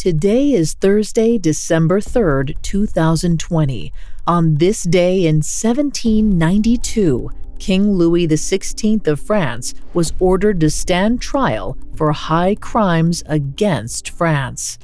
Today is Thursday, December 3rd, 2020. On this day in 1792, King Louis XVI of France was ordered to stand trial for high crimes against France.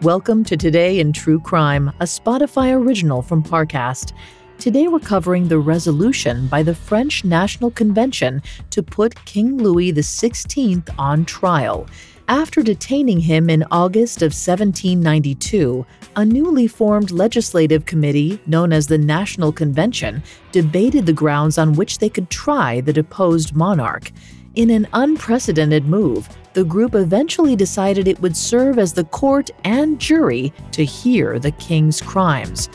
Welcome to Today in True Crime, a Spotify original from Parcast. Today we're covering the resolution by the French National Convention to put King Louis XVI on trial. After detaining him in August of 1792, a newly formed legislative committee known as the National Convention debated the grounds on which they could try the deposed monarch. In an unprecedented move, the group eventually decided it would serve as the court and jury to hear the king's crimes.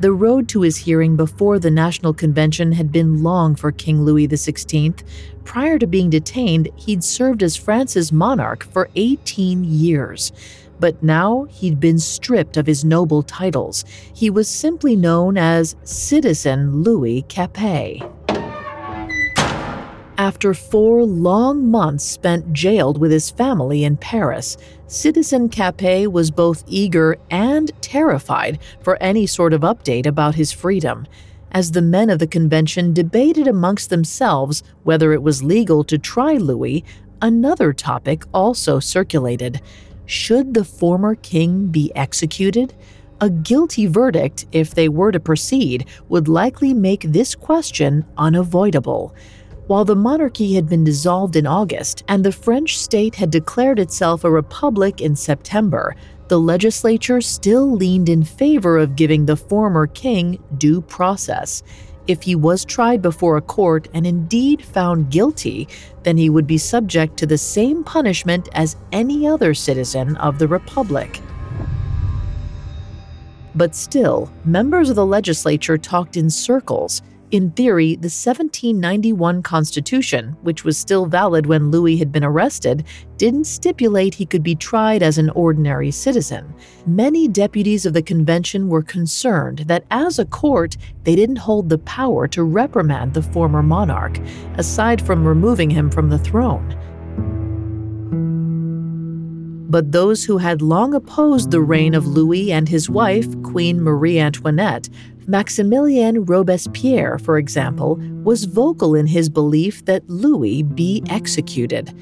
The road to his hearing before the National Convention had been long for King Louis XVI. Prior to being detained, he'd served as France's monarch for 18 years. But now he'd been stripped of his noble titles. He was simply known as Citizen Louis Capet. After four long months spent jailed with his family in Paris, Citizen Capet was both eager and terrified for any sort of update about his freedom. As the men of the convention debated amongst themselves whether it was legal to try Louis, another topic also circulated. Should the former king be executed? A guilty verdict, if they were to proceed, would likely make this question unavoidable. While the monarchy had been dissolved in August and the French state had declared itself a republic in September, the legislature still leaned in favor of giving the former king due process. If he was tried before a court and indeed found guilty, then he would be subject to the same punishment as any other citizen of the republic. But still, members of the legislature talked in circles. In theory, the 1791 Constitution, which was still valid when Louis had been arrested, didn't stipulate he could be tried as an ordinary citizen. Many deputies of the convention were concerned that as a court, they didn't hold the power to reprimand the former monarch, aside from removing him from the throne. But those who had long opposed the reign of Louis and his wife, Queen Marie Antoinette, Maximilien Robespierre, for example, was vocal in his belief that Louis be executed.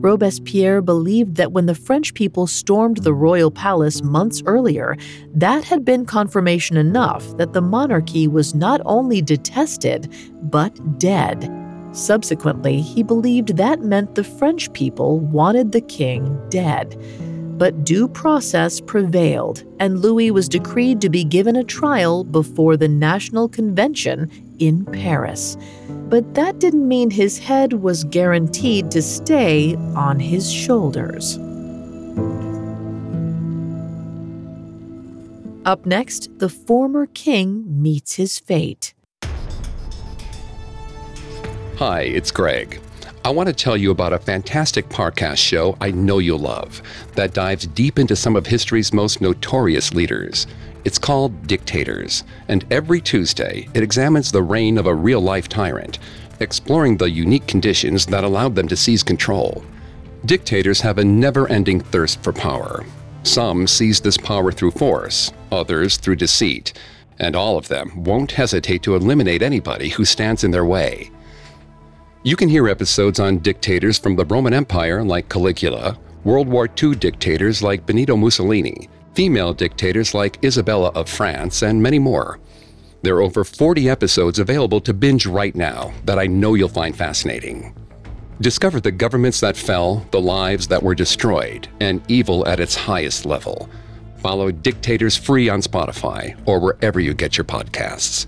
Robespierre believed that when the French people stormed the royal palace months earlier, that had been confirmation enough that the monarchy was not only detested, but dead. Subsequently, he believed that meant the French people wanted the king dead. But due process prevailed, and Louis was decreed to be given a trial before the National Convention in Paris. But that didn't mean his head was guaranteed to stay on his shoulders. Up next, the former king meets his fate. Hi, it's Greg. I want to tell you about a fantastic podcast show I know you'll love that dives deep into some of history's most notorious leaders. It's called Dictators, and every Tuesday it examines the reign of a real life tyrant, exploring the unique conditions that allowed them to seize control. Dictators have a never ending thirst for power. Some seize this power through force, others through deceit, and all of them won't hesitate to eliminate anybody who stands in their way. You can hear episodes on dictators from the Roman Empire like Caligula, World War II dictators like Benito Mussolini, female dictators like Isabella of France, and many more. There are over 40 episodes available to binge right now that I know you'll find fascinating. Discover the governments that fell, the lives that were destroyed, and evil at its highest level. Follow Dictators free on Spotify or wherever you get your podcasts.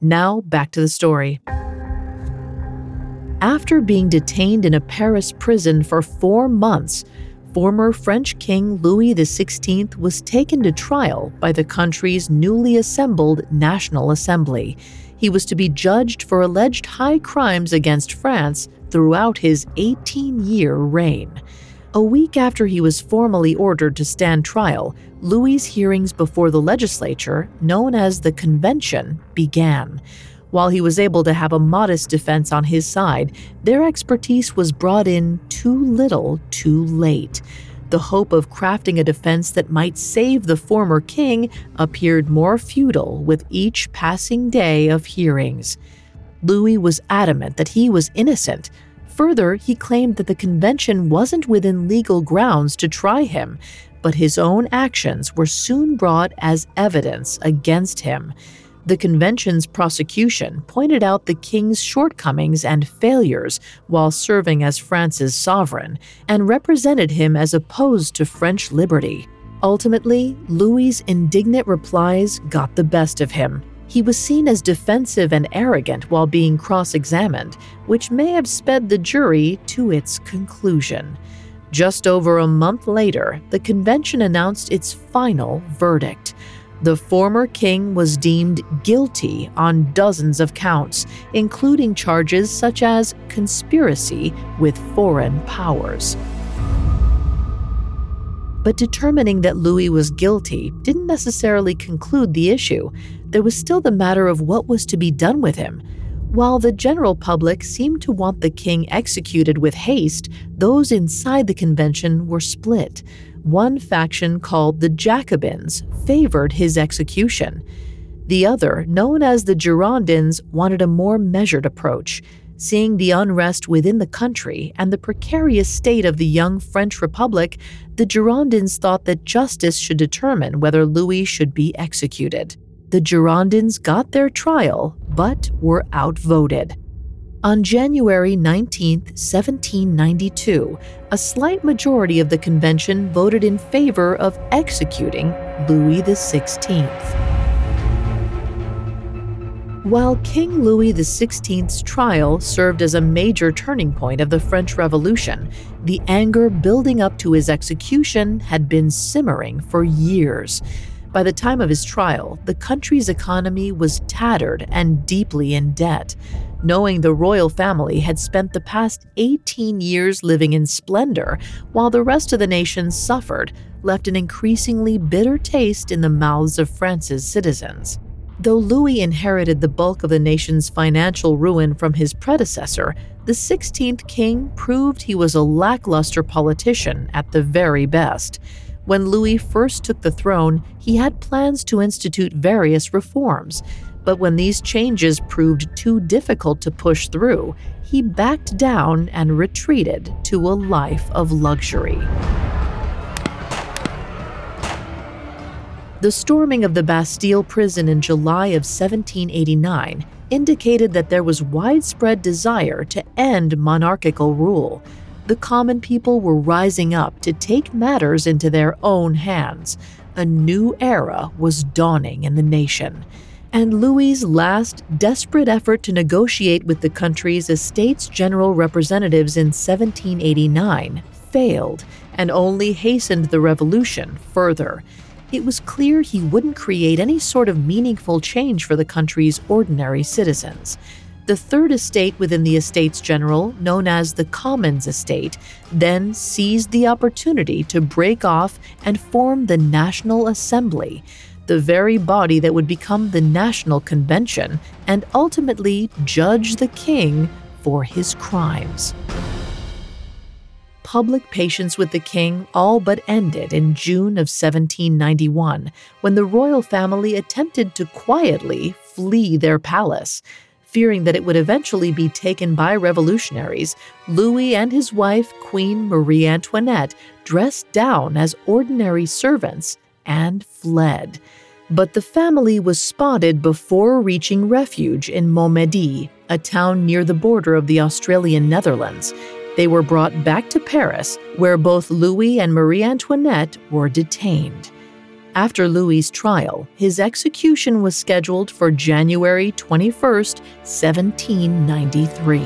Now, back to the story. After being detained in a Paris prison for four months, former French King Louis XVI was taken to trial by the country's newly assembled National Assembly. He was to be judged for alleged high crimes against France throughout his 18 year reign. A week after he was formally ordered to stand trial, Louis's hearings before the legislature, known as the Convention, began. While he was able to have a modest defense on his side, their expertise was brought in too little, too late. The hope of crafting a defense that might save the former king appeared more futile with each passing day of hearings. Louis was adamant that he was innocent. Further, he claimed that the convention wasn't within legal grounds to try him, but his own actions were soon brought as evidence against him. The convention's prosecution pointed out the king's shortcomings and failures while serving as France's sovereign and represented him as opposed to French liberty. Ultimately, Louis's indignant replies got the best of him. He was seen as defensive and arrogant while being cross examined, which may have sped the jury to its conclusion. Just over a month later, the convention announced its final verdict. The former king was deemed guilty on dozens of counts, including charges such as conspiracy with foreign powers. But determining that Louis was guilty didn't necessarily conclude the issue. There was still the matter of what was to be done with him. While the general public seemed to want the king executed with haste, those inside the convention were split one faction called the Jacobins favored his execution. The other, known as the Girondins, wanted a more measured approach. Seeing the unrest within the country and the precarious state of the young French Republic, the Girondins thought that justice should determine whether Louis should be executed. The Girondins got their trial, but were outvoted. On January 19, 1792, a slight majority of the convention voted in favor of executing Louis XVI. While King Louis XVI's trial served as a major turning point of the French Revolution, the anger building up to his execution had been simmering for years. By the time of his trial, the country's economy was tattered and deeply in debt knowing the royal family had spent the past 18 years living in splendor while the rest of the nation suffered, left an increasingly bitter taste in the mouths of France's citizens. Though Louis inherited the bulk of the nation's financial ruin from his predecessor, the 16th king proved he was a lackluster politician at the very best. When Louis first took the throne, he had plans to institute various reforms, but when these changes proved too difficult to push through, he backed down and retreated to a life of luxury. The storming of the Bastille prison in July of 1789 indicated that there was widespread desire to end monarchical rule. The common people were rising up to take matters into their own hands. A new era was dawning in the nation and Louis's last desperate effort to negotiate with the country's Estates General representatives in 1789 failed and only hastened the revolution further. It was clear he wouldn't create any sort of meaningful change for the country's ordinary citizens. The third estate within the Estates General, known as the Commons Estate, then seized the opportunity to break off and form the National Assembly, the very body that would become the National Convention and ultimately judge the king for his crimes. Public patience with the king all but ended in June of 1791 when the royal family attempted to quietly flee their palace. Fearing that it would eventually be taken by revolutionaries, Louis and his wife, Queen Marie Antoinette, dressed down as ordinary servants and fled. But the family was spotted before reaching refuge in Montmedy, a town near the border of the Austrian Netherlands. They were brought back to Paris, where both Louis and Marie Antoinette were detained. After Louis's trial, his execution was scheduled for January 21, 1793.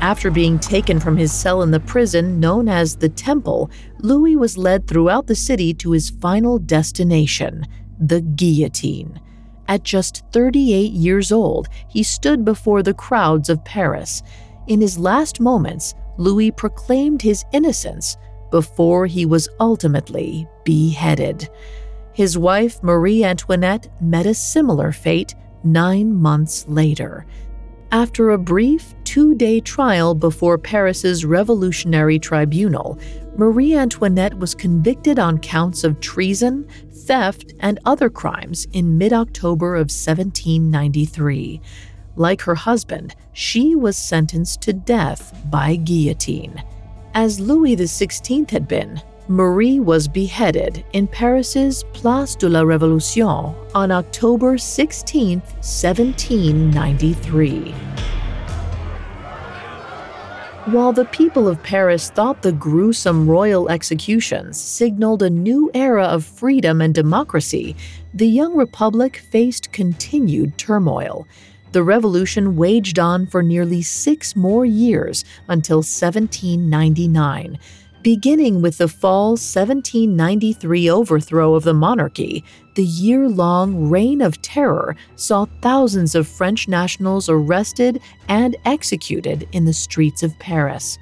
After being taken from his cell in the prison known as the Temple, Louis was led throughout the city to his final destination, the guillotine. At just 38 years old, he stood before the crowds of Paris. In his last moments, Louis proclaimed his innocence before he was ultimately beheaded. His wife, Marie Antoinette, met a similar fate nine months later. After a brief two day trial before Paris's Revolutionary Tribunal, Marie Antoinette was convicted on counts of treason, theft, and other crimes in mid October of 1793. Like her husband, she was sentenced to death by guillotine. As Louis XVI had been, Marie was beheaded in Paris's Place de la Révolution on October 16, 1793. While the people of Paris thought the gruesome royal executions signaled a new era of freedom and democracy, the young republic faced continued turmoil. The revolution waged on for nearly six more years until 1799 Beginning with the fall 1793 overthrow of the monarchy, the year long Reign of Terror saw thousands of French nationals arrested and executed in the streets of Paris.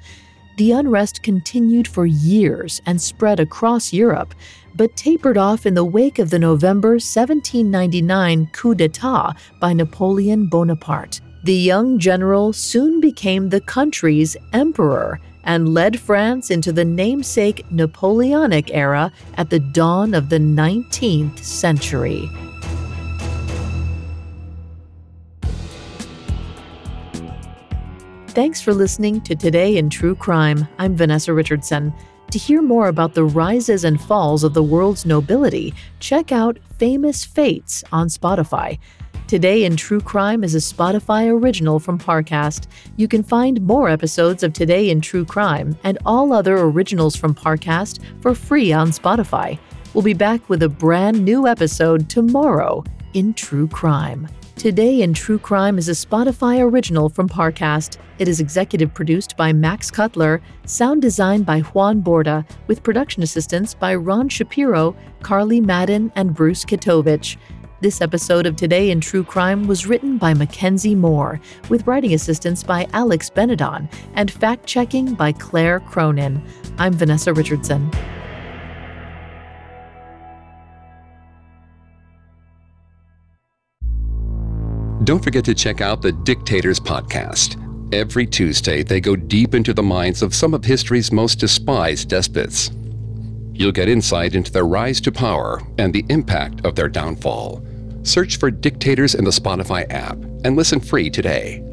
The unrest continued for years and spread across Europe, but tapered off in the wake of the November 1799 coup d'etat by Napoleon Bonaparte. The young general soon became the country's emperor and led France into the namesake Napoleonic era at the dawn of the 19th century. Thanks for listening to Today in True Crime. I'm Vanessa Richardson. To hear more about the rises and falls of the world's nobility, check out Famous Fates on Spotify. Today in True Crime is a Spotify original from Parcast. You can find more episodes of Today in True Crime and all other originals from Parcast for free on Spotify. We'll be back with a brand new episode tomorrow in True Crime. Today in True Crime is a Spotify original from Parcast. It is executive produced by Max Cutler, sound designed by Juan Borda, with production assistance by Ron Shapiro, Carly Madden, and Bruce Kitovich. This episode of Today in True Crime was written by Mackenzie Moore, with writing assistance by Alex Benedon and fact checking by Claire Cronin. I'm Vanessa Richardson. Don't forget to check out the Dictators podcast. Every Tuesday, they go deep into the minds of some of history's most despised despots. You'll get insight into their rise to power and the impact of their downfall. Search for Dictators in the Spotify app and listen free today.